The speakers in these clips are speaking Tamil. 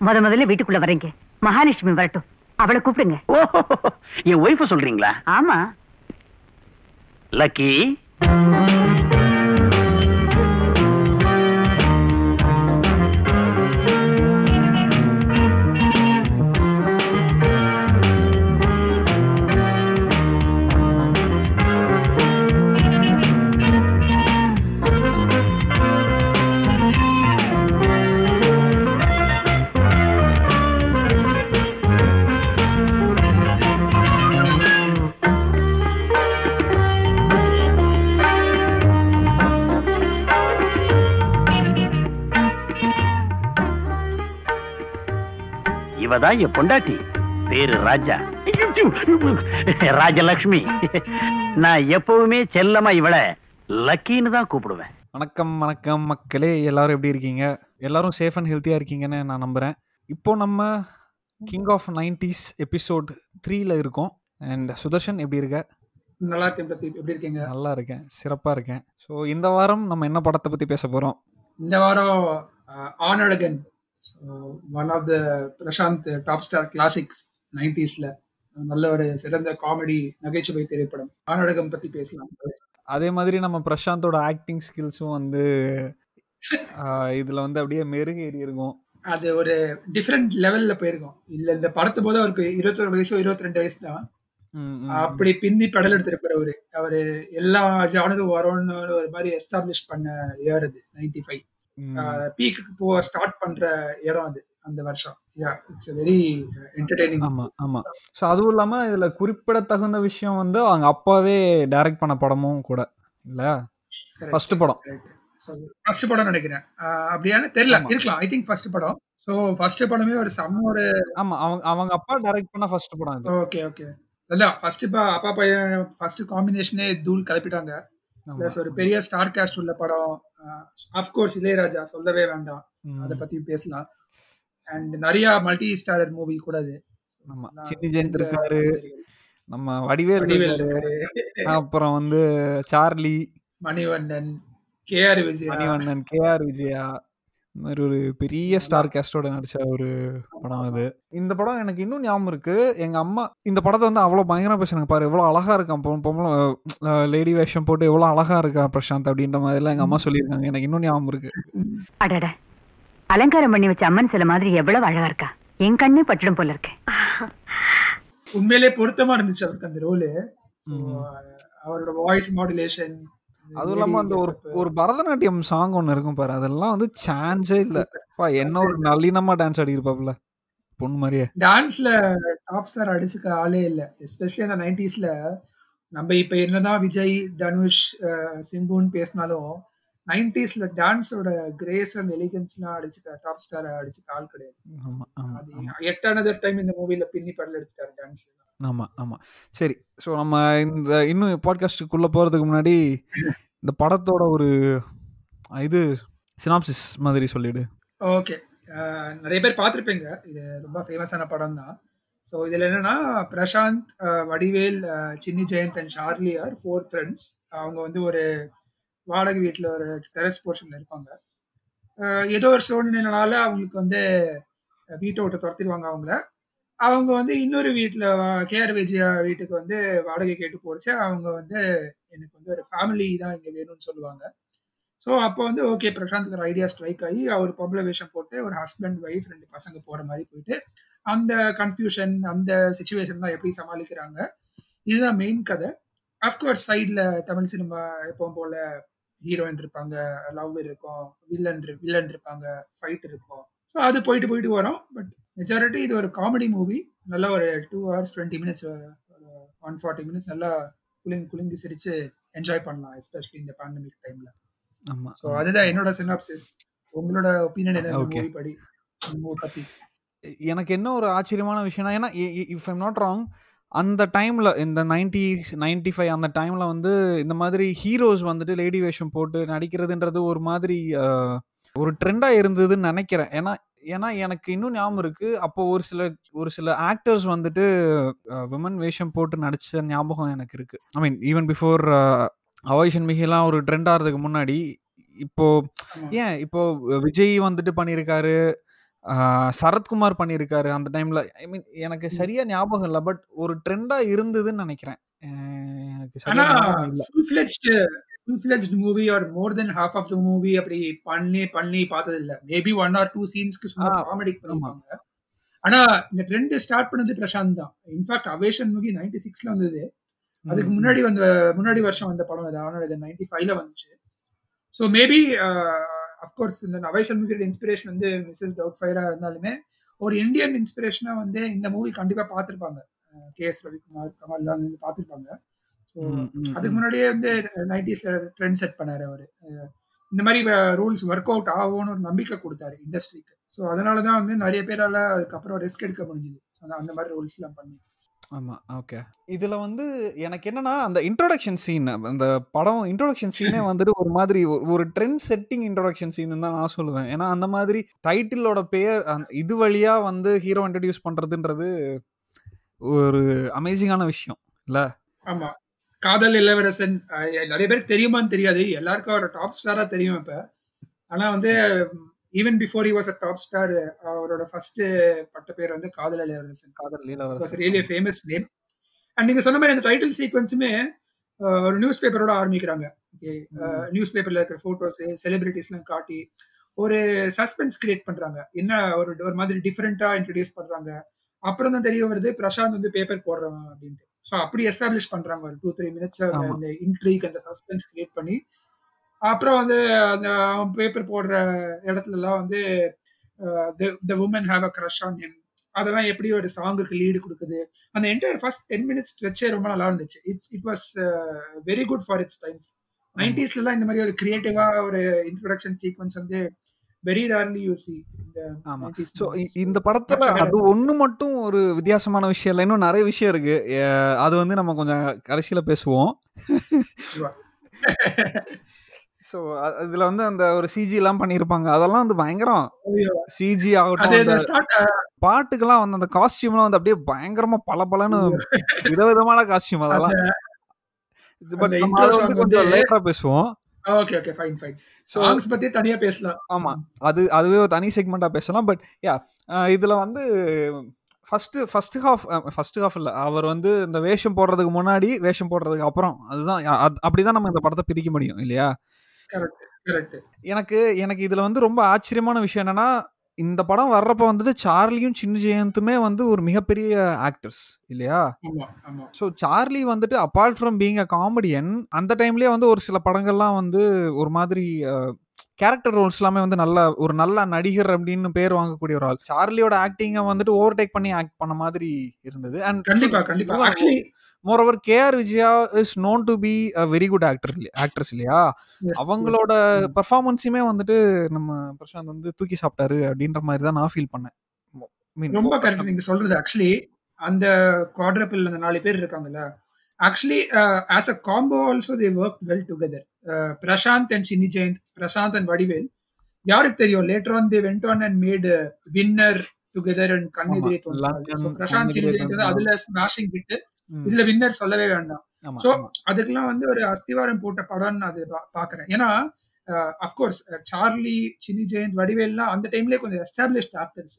முத முதல்ல வீட்டுக்குள்ள வரீங்க. மகாலட்சுமி வரட்டும். அவளை கூப்பிடுங்க. ஓ என் ஒய்ஃப சொல்றீங்களா? ஆமா. லக்கி. இவதான் என் பொண்டாட்டி? பேரு ராஜா. ராஜலக்ஷ்மி. நான் எப்பவுமே செல்லமா இவள லக்கின்னு தான் கூப்பிடுவேன். வணக்கம் வணக்கம் மக்களே. எல்லாரும் எப்படி இருக்கீங்க? எல்லாரும் சேஃப் அண்ட் ஹெல்த்தியாக இருக்கீங்கன்னு நான் நம்புகிறேன் இப்போ நம்ம கிங் ஆஃப் நைன்டிஸ் எபிசோட் த்ரீல இருக்கோம். அண்ட் சுதர்ஷன் எப்படி இருக்க? நல்லா இருக்கேன் பிரதீப். எப்படி இருக்கீங்க? நல்லா இருக்கேன். சிறப்பாக இருக்கேன். ஸோ இந்த வாரம் நம்ம என்ன படத்தை பற்றி பேச போகிறோம் இந்த வாரம் Aanazhagan one of the Prashanth top star classics நைன்டிஸ்ல நல்ல ஒரு சிறந்த காமெடி நகைச்சுவை திரைப்படம் ஆனழகம் பத்தி பேசலாம். அதே மாதிரி நம்ம பிரசாந்தோட ஆக்டிங் ஸ்கில்ஸும் வந்து இதுல வந்து அப்படியே மெருகேறி இருக்கும். அது ஒரு டிஃப்ரெண்ட் லெவல்ல போயிருக்கோம். இல்ல இந்த படத்து போது அவருக்கு இருபத்தொரு வயசு இருபத்தி ரெண்டு வயசு தான். அப்படி பின்னி பெடல் எடுத்திருப்பாரு அவரு. அவரு எல்லா ஜானரும் வரும்னு ஒரு மாதிரி எஸ்டாப்ளிஷ் பண்ண இயர் அது நைன்டி ஃபைவ் பீக்கு போ ஸ்டார்ட் பண்ற இடம் அது அந்த வருஷம். இட்ஸ் வெரி என்டர்டைனிங் ஆமா ஆமா. ஸோ அதுவும் இல்லாம இதுல குறிப்பிடத்தகுந்த விஷயம் வந்து அவங்க அப்பாவே டைரக்ட் பண்ண படமும் கூட இல்ல ஃபர்ஸ்ட் படம். ஃபர்ஸ்ட் படம் நினைக்கிறேன். அப்படியானு தெரியல. இருக்கலாம். ஐ திங்க் ஃபர்ஸ்ட் படம். ஸோ ஃபர்ஸ்ட் படமே ஒரு செம்ம ஒரு ஆமா அவங்க அவங்க அப்பா டைரக்ட் பண்ண ஃபர்ஸ்ட் படம் இது. ஓகே ஓகே அதான் ஃபர்ஸ்ட் அப்பா பையன் ஃபர்ஸ்ட் காம்பினேஷனே தூள் கிளப்பிட்டாங்க. ப்ளஸ் ஒரு பெரிய ஸ்டார் காஸ்ட் உள்ள படம் அஃப்கோர்ஸ் இளையராஜா சொல்லவே வேண்டாம். அதை பத்தி பேசலாம். அண்ட் நிறைய மல்டி ஸ்டாரர் மூவி கூட அது. ஆமா. சின்னி ஜெயந்த் இருக்காரு. நம்ம வடிவேல். அப்புறம் வந்து Charlie. Manivannan K R Vijaya. Manivannan K R Vijaya. மாதிரி ஒரு பெரிய ஸ்டார் கேஸ்டோட நடிச்ச ஒரு படம் அது. இந்த படம் எனக்கு இன்னும் ஞாபகம் இருக்கு. எங்க அம்மா இந்த படத்தை வந்து அவ்வளோ பயங்கரமா பேசுறாங்க பாரு எவ்வளோ அழகா இருக்கான் பொம்பளை லேடி வேஷம் போட்டு எவ்வளோ அழகா இருக்கா பிரசாந்த் அப்படின்ற மாதிரி எல்லாம் எங்க அம்மா சொல்லியிருக்காங்க. எனக்கு இன்னும் ஞாபகம் இருக்கு. அடட. அலங்காரம் பண்ணி வச்ச அம்மன் சில மாதிரி எவ்வளவு அழகா இருக்கா? என் கண்ணே பட்டுடும் போல இருக்கு. உண்மையிலே பொருத்தமா இருந்துச்சு அவருக்கு அந்த ரோலு. அவரோட வாய்ஸ் மாடுலேஷன் அதுவும் இல்லாம அந்த ஒரு ஒரு பரதநாட்டியம் சாங் ஒன்று இருக்கும் பாரு. அதெல்லாம் வந்து சான்ஸே இல்ல. பா என்ன ஒரு நளினமா டான்ஸ் ஆடி இருப்பாப்ல பொண்ணு மாதிரியே டான்ஸ்ல டாப் ஸ்டார் அடிச்சுக்க ஆளே இல்ல. எஸ்பெஷலி அந்த நைன்டிஸ்ல நம்ம இப்ப என்னதான் விஜய் தனுஷ் சிம்புன்னு பேசினாலும் நைன்டிஸ்ல டான்ஸோட கிரேஸ் அண்ட் எலிகன்ஸ்லாம் அடிச்சுக்க டாப் ஸ்டார் அடிச்சுக்க ஆள் கிடையாது. அது ஆமா. எட் அனதர் டைம் இந்த மூவில பின்னி படல எடுத்துட்டாரு டான்ஸ்ல ஆமா ஆமா. சரி ஸோ நம்ம இந்த இன்னும் பாட்காஸ்ட்டுக்குள்ளே போறதுக்கு முன்னாடி இந்த படத்தோட ஒரு இது சினாப்சிஸ் மாதிரி சொல்லிடு. ஓகே. நிறைய பேர் பார்த்துருப்பீங்க. இது ரொம்ப ஃபேமஸான படம் தான் ஸோ இதில் என்னன்னா Prashanth Vadivel Chinni Jayanth and Charlie are four friends அவங்க வந்து ஒரு வாடகை வீட்டில் ஒரு டெரஸ் போர்ஷனில் இருப்பாங்க. ஏதோ ஒரு சூழ்நிலைனால அவங்களுக்கு வந்து வீட்டை விட்டு துரத்திடுவாங்க அவங்கள. அவங்க வந்து இன்னொரு வீட்டில் கேஆர் விஜயா வீட்டுக்கு வந்து வாடகை கேட்டு போச்சு. அவங்க வந்து எனக்கு வந்து ஒரு ஃபேமிலி தான் இங்கே வேணும்னு சொல்லுவாங்க. ஸோ அப்போ வந்து ஓகே பிரசாந்த்க்கு ஒரு ஐடியா ஸ்ட்ரைக் ஆகி அவர் பொம்பளை வேஷம் போட்டு ஒரு ஹஸ்பண்ட் ஒய்ஃப் ரெண்டு பசங்க போகிற மாதிரி போயிட்டு அந்த கன்ஃபியூஷன் அந்த சுச்சுவேஷன் தான் எப்படி சமாளிக்கிறாங்க. இதுதான் மெயின் கதை. அஃப்கோர்ஸ் சைடில் தமிழ் சினிமா எப்பவும் போல் ஹீரோயின் இருப்பாங்க லவ் இருக்கும் வில்லன் வில்லன் இருப்பாங்க ஃபைட் இருக்கும். ஸோ அது போயிட்டு போயிட்டு வரும். பட் மெஜாரிட்டி இது ஒரு காமெடி மூவி நல்ல ஒரு two hours twenty minutes one forty minutes நல்லா குலுங்கி குலுங்கி சிரிச்சு என்ஜாய் பண்ணலாம் எஸ்பெஷலி இந்த பேண்டமிக் டைம்ல ஆமா ஸோ அதுதான் என்னோட சினாப்சிஸ் உங்களோட ஒப்பீனியன் என்ன. மூவி படி மூவி பத்தி. எனக்கு என்ன ஒரு ஆச்சரியமான விஷயம்னா ஏன்னா இஃப் ஐம் நாட் ராங் அந்த டைமில் இந்த நைன்டி நைன்டி ஃபைவ் அந்த டைமில் வந்து இந்த மாதிரி ஹீரோஸ் வந்துட்டு லேடி வேஷம் போட்டு நடிக்கிறதுன்றது ஒரு மாதிரி ஒரு ட்ரெண்டாக இருந்ததுன்னு நினைக்கிறேன். ஏன்னா ஏன்னா எனக்கு இன்னும் ஞாபகம் இருக்கு. அப்போ ஒரு சில ஒரு சில ஆக்டர்ஸ் வந்துட்டு விமன் வேஷம் போட்டு நடிச்ச ஞாபகம் எனக்கு இருக்கு. ஐ மீன் ஈவன் பிஃபோர் அவாய்ஷன் மிகலாம் ஒரு ட்ரெண்ட் ஆகிறதுக்கு முன்னாடி இப்போ. ஏன்? இப்போ விஜய் வந்துட்டு பண்ணியிருக்காரு சரத்குமார் பண்ணியிருக்காரு அந்த டைம்ல ஐ மீன் எனக்கு சரியா ஞாபகம் இல்லை. பட் ஒரு ட்ரெண்டா இருந்ததுன்னு நினைக்கிறேன். எனக்கு சரியா ஆனா ஞாபகம் இல்ல full fledged full fledged movie or more than half of the movie அப்படி பண்ணி பண்ணி பார்த்தது இல்ல மேபி ஒன் ஆர் டூ சீன்ஸ்க்கு சும்மா ஆ, காமெடி ஆமா. பண்ணிருப்பாங்க ஆனா இந்த ட்ரெண்ட் ஸ்டார்ட் பண்ணது பிரசாந்த் தான். இன்ஃபேக்ட் அவேஷன் மூவி நைன்டி சிக்ஸ்ல வந்தது. அதுக்கு. முன்னாடி வந்த முன்னாடி வருஷம் வந்த படம் இது அவனோட நைன்டி ஃபைவ்ல வந்துச்சு. ஸோ மேபி அஃப்கோர்ஸ் இந்த அவேஷன் மூவியோட இன்ஸ்பிரேஷன் வந்து மிஸ்ஸஸ் டவுட் ஃபயரா இருந்தாலுமே ஒரு இந்தியன் இன்ஸ்பிரேஷனா வந்து இந்த மூவி கண்டிப்பா பார்த்திருப்பாங்க. கே எஸ் ரவிக்குமார் கமல்லாம் பார்த்திருப்பாங்க. அதுக்கு. முன்னாடியே வந்து நைன்டிஸ்ல ட்ரெண்ட் செட் பண்ணாரு அவரு. இந்த மாதிரி ரூல்ஸ் ஒர்க் அவுட் ஆகும்னு ஒரு நம்பிக்கை கொடுத்தாரு இண்டஸ்ட்ரிக்கு ஸோ அதனால தான் வந்து நிறைய பேரால அதுக்கப்புறம் ரிஸ்க் எடுக்க முடிஞ்சுது. அந்த- மாதிரி ரூல்ஸ் எல்லாம் பண்ணி. ஆமா ஓகே இதுல வந்து எனக்கு என்னன்னா அந்த இன்ட்ரோடக்ஷன் சீன் அந்த படம் இன்ட்ரோடக்ஷன் சீனே வந்துட்டு ஒரு மாதிரி ஒரு- ட்ரெண்ட் செட்டிங் இன்ட்ரோடக்ஷன் சீன் தான் நான் சொல்லுவேன். ஏன்னா அந்த மாதிரி டைட்டிலோட பேர் இது வழியா வந்து ஹீரோ இன்ட்ரடியூஸ் பண்றதுன்றது ஒரு அமேசிங்கான விஷயம் இல்ல? ஆமா. காதல் இளவரசன் நிறைய பேருக்கு தெரியுமான்னு தெரியாது. எல்லாருக்கும் அவர் டாப் ஸ்டாரா தெரியும் இப்ப. ஆனா வந்து even before he was a top star அவரோட ஃபர்ஸ்ட் பட்ட பேர் வந்து காதல் இளவரசன். காதல் இளவரசன். ரியலி ஃபேமஸ் நேம் அண்ட் நீங்க சொன்ன மாதிரி அந்த டைட்டில் சீக்வன்ஸுமே ஒரு நியூஸ் பேப்பரோட ஆரம்பிக்கிறாங்க ஓகே நியூஸ் பேப்பர்ல இருக்கிற போட்டோஸ் செலிபிரிட்டிஸ்லாம் காட்டி ஒரு சஸ்பென்ஸ் கிரியேட் பண்றாங்க. என்ன ஒரு ஒரு மாதிரி டிஃப்ரெண்டா இன்ட்ரடியூஸ் பண்றாங்க. அப்புறம் தான் தெரிய வருது பிரசாந்த் வந்து பேப்பர் போடுறவன் அப்படின்ட்டு. ஸோ அப்படி எஸ்டாப்ளிஷ் பண்றாங்க. ஒரு டூ த்ரீ மினிட்ஸ். அந்த இன்ட்ரீக் அந்த சஸ்பென்ஸ் கிரியேட் பண்ணி அப்புறம் வந்து அந்த பேப்பர் போடுற இடத்துல எல்லாம் வந்து the woman have a crush on him அதெல்லாம் எப்படி ஒரு சாங்குக்கு லீடு கொடுக்குது. அந்த என்டையர் ஃபர்ஸ்ட் டென் மினிட்ஸ் ஸ்ட்ரெச்சே ரொம்ப நல்லா இருந்துச்சு. It's it was very good for its times நைன்டிஸ்லாம் இந்த மாதிரி ஒரு கிரியேட்டிவா ஒரு இன்ட்ரடக்ஷன் சீக்வன்ஸ் வந்து வெரி ரேர்லி யூ சி இந்த ஆமா. 90s so. இந்த படத்துல அது ஒண்ணு மட்டும் ஒரு வித்தியாசமான விஷயம் இல்லை. இன்னும் நிறைய விஷயம் இருக்கு. அது வந்து நம்ம கொஞ்சம் கடைசியில பேசுவோம். ஸோ இதுல வந்து அந்த ஒரு சிஜி எல்லாம் பண்ணியிருப்பாங்க அதெல்லாம் வந்து பயங்கரம். சிஜி ஆகட்டும் பாட்டுக்கெல்லாம் வந்து அந்த காஸ்டியூம்லாம் வந்து அப்படியே பயங்கரமா பல பலன்னு விதவிதமான காஸ்டியூம் அதெல்லாம். பட் கொஞ்சம் லேட்டா பேசுவோம். Okay okay fine fine songs பத்தி தனியா பேசலாம். ஆமா அது அதுவே ஒரு தனி செக்மெண்ட்டாக பேசலாம் பட் யா இதில் வந்து first first half first half இல்லை அவர் வந்து இந்த வேஷம் போடுறதுக்கு முன்னாடி வேஷம் போடுறதுக்கு அப்புறம் அதுதான் அது அப்படி தான் நம்ம இந்த படத்தை பிரிக்க முடியும் இல்லையா? எனக்கு எனக்கு இதில் வந்து ரொம்ப ஆச்சரியமான விஷயம் என்னன்னா இந்த படம் வர்றப்ப வந்துட்டு சார்லியும் சின்ன ஜெயந்துமே வந்து ஒரு மிகப்பெரிய ஆக்டர்ஸ் இல்லையா? ஸோ சார்லி வந்துட்டு apart from being a comedian அந்த டைம்லேயே வந்து ஒரு சில படங்கள்லாம் வந்து ஒரு மாதிரி கேரக்டர் ரோல்ஸ் எல்லாமே வந்து நல்ல ஒரு நல்ல நடிகர் அப்படின்னு பேர் வாங்கக்கூடிய ஒரு ஆள். சார்லியோட ஆக்டிங்கை வந்துட்டு ஓவர்டேக் பண்ணி ஆக்ட் பண்ண மாதிரி இருந்தது. அண்ட் கண்டிப்பா கண்டிப்பா. Moreover K R Vijaya is known to be a very good actor actress இல்லையா? அவங்களோட பெர்ஃபார்மன்ஸுமே வந்துட்டு நம்ம பிரசாந்த் வந்து தூக்கி சாப்பிட்டாரு அப்படின்ற மாதிரி தான் நான் ஃபீல் பண்ணேன். ரொம்ப கரெக்ட் நீங்க சொல்றது. ஆக்சுவலி அந்த குவாட்ரப்பிள் அந்த நாலு பேர் இருக்காங்கல்ல. Actually as a combo also they work well together Prashanth and Chinni Jayanth Prashanth and Vadivel. யாருக்கு தெரியும்? Later on they went on and made Winner together and கண்ணெதிரே தோன்றாங்க பிரசாந்த் சினி ஜெயந்த். அதுல ஸ்மாஷிங் ஹிட் ம், இதுல வின்னர் சொல்லவே வேண்டாம். ஆமா. அதுக்கெல்லாம் வந்து ஒரு அஸ்திவாரம் போட்ட படம்னு அது பாக்குறேன். ஏன்னா அஃப்கோர்ஸ் சார்லி சினி ஜெயந்த் வடிவேல்லாம் அந்த டைம்லயே கொஞ்சம் எஸ்டாப்ளிஷ்ட் ஆக்டர்ஸ்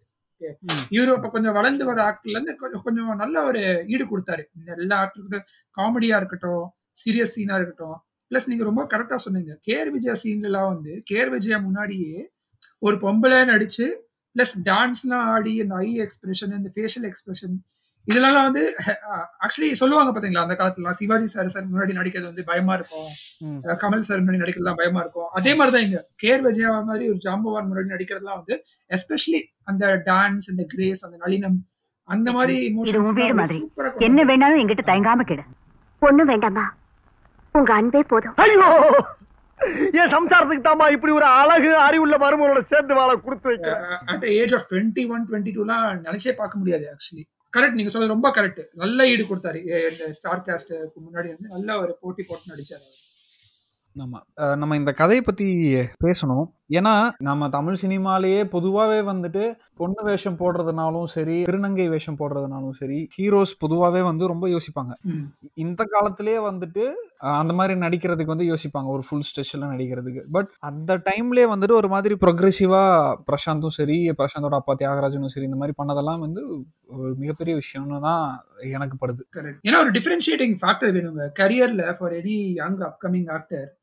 இப்ப கொஞ்சம் வளர்ந்து வர ஆக்டர்ல இருந்து கொஞ்சம் கொஞ்சம் நல்ல ஒரு ஈடு கொடுத்தாரு. எல்லா ஆக்டருக்கும் காமெடியா இருக்கட்டும் சீரியஸ் சீனா இருக்கட்டும் பிளஸ் நீங்க ரொம்ப கரெக்டா சொன்னீங்க. கேஆர் விஜயா சீன்ல எல்லாம் வந்து கேஆர் விஜயா முன்னாடியே ஒரு பொம்பளை நடிச்சு பிளஸ் டான்ஸ்லாம் ஆடி அந்த ஐ எக்ஸ்பிரஷன் இந்த ஃபேஷியல் எக்ஸ்பிரஷன் இதெல்லாம் வந்து ஆக்சுவலி சொல்லுவாங்க பாத்தீங்களா அந்த காலத்துல சிவாஜி சார் சார் முன்னாடி நடிக்கிறது வந்து பயமா இருக்கும். கமல் சார் முன்னாடி நடிக்கிறதுலாம் பயமா இருக்கும். அதே மாதிரிதான் இங்க கேர் விஜயா மாதிரி ஒரு ஜாம்பவான் முன்னாடி நடிக்கிறதுலாம் வந்து எஸ்பெஷலி அந்த டான்ஸ் அந்த கிரேஸ் அந்த நளினம் அந்த மாதிரி என்ன வேணாலும் எங்கிட்ட தயங்காம கேடு ஒண்ணும் வேண்டாம்மா. உங்க அன்பே போதும். ஐயோ! என் சம்சாரத்துக்கு தாமா இப்படி ஒரு அழகு அறிவுள்ள மருமகளோட சேர்ந்து வாழ கொடுத்து வைக்க at age of twenty one twenty டூலாம் நினைச்சே பார்க்க முடியாது ஆக்சுவலி கரெக்ட் நீங்க சொல்றது ரொம்ப கரெக்ட் நல்ல ஈடு கொடுத்தாரு. ஸ்டார் காஸ்டுக்கு முன்னாடி வந்து நல்ல ஒரு போட்டி போட்டு நடிச்சாரு அவர். ஆமா. அஹ் நம்ம இந்த கதையை பத்தி பேசணும். ஏன்னா நம்ம தமிழ் சினிமாலேயே பொதுவாகவே வந்துட்டு பொண்ணு வேஷம் போடுறதுனாலும் சரி திருநங்கை வேஷம் போடுறதுனாலும் சரி ஹீரோஸ் பொதுவாகவே வந்து ரொம்ப யோசிப்பாங்க. இந்த காலத்திலேயே வந்துட்டு அந்த மாதிரி நடிக்கிறதுக்கு வந்து யோசிப்பாங்க. ஒரு ஃபுல் ஸ்ட்ரெச்சில் நடிக்கிறதுக்கு. பட் அந்த டைம்லேயே வந்துட்டு ஒரு மாதிரி ப்ரொக்ரெசிவா பிரசாந்தும் சரி பிரசாந்தோட அப்பா தியாகராஜனும் சரி இந்த மாதிரி பண்ணதெல்லாம் வந்து ஒரு மிகப்பெரிய விஷயம்னு தான் எனக்கு படுது. ஏன்னா ஒரு டிஃபரன்ஷியேட்டிங் ஃபேக்டர் வேணுங்க. கரியர்ல for any young upcoming actor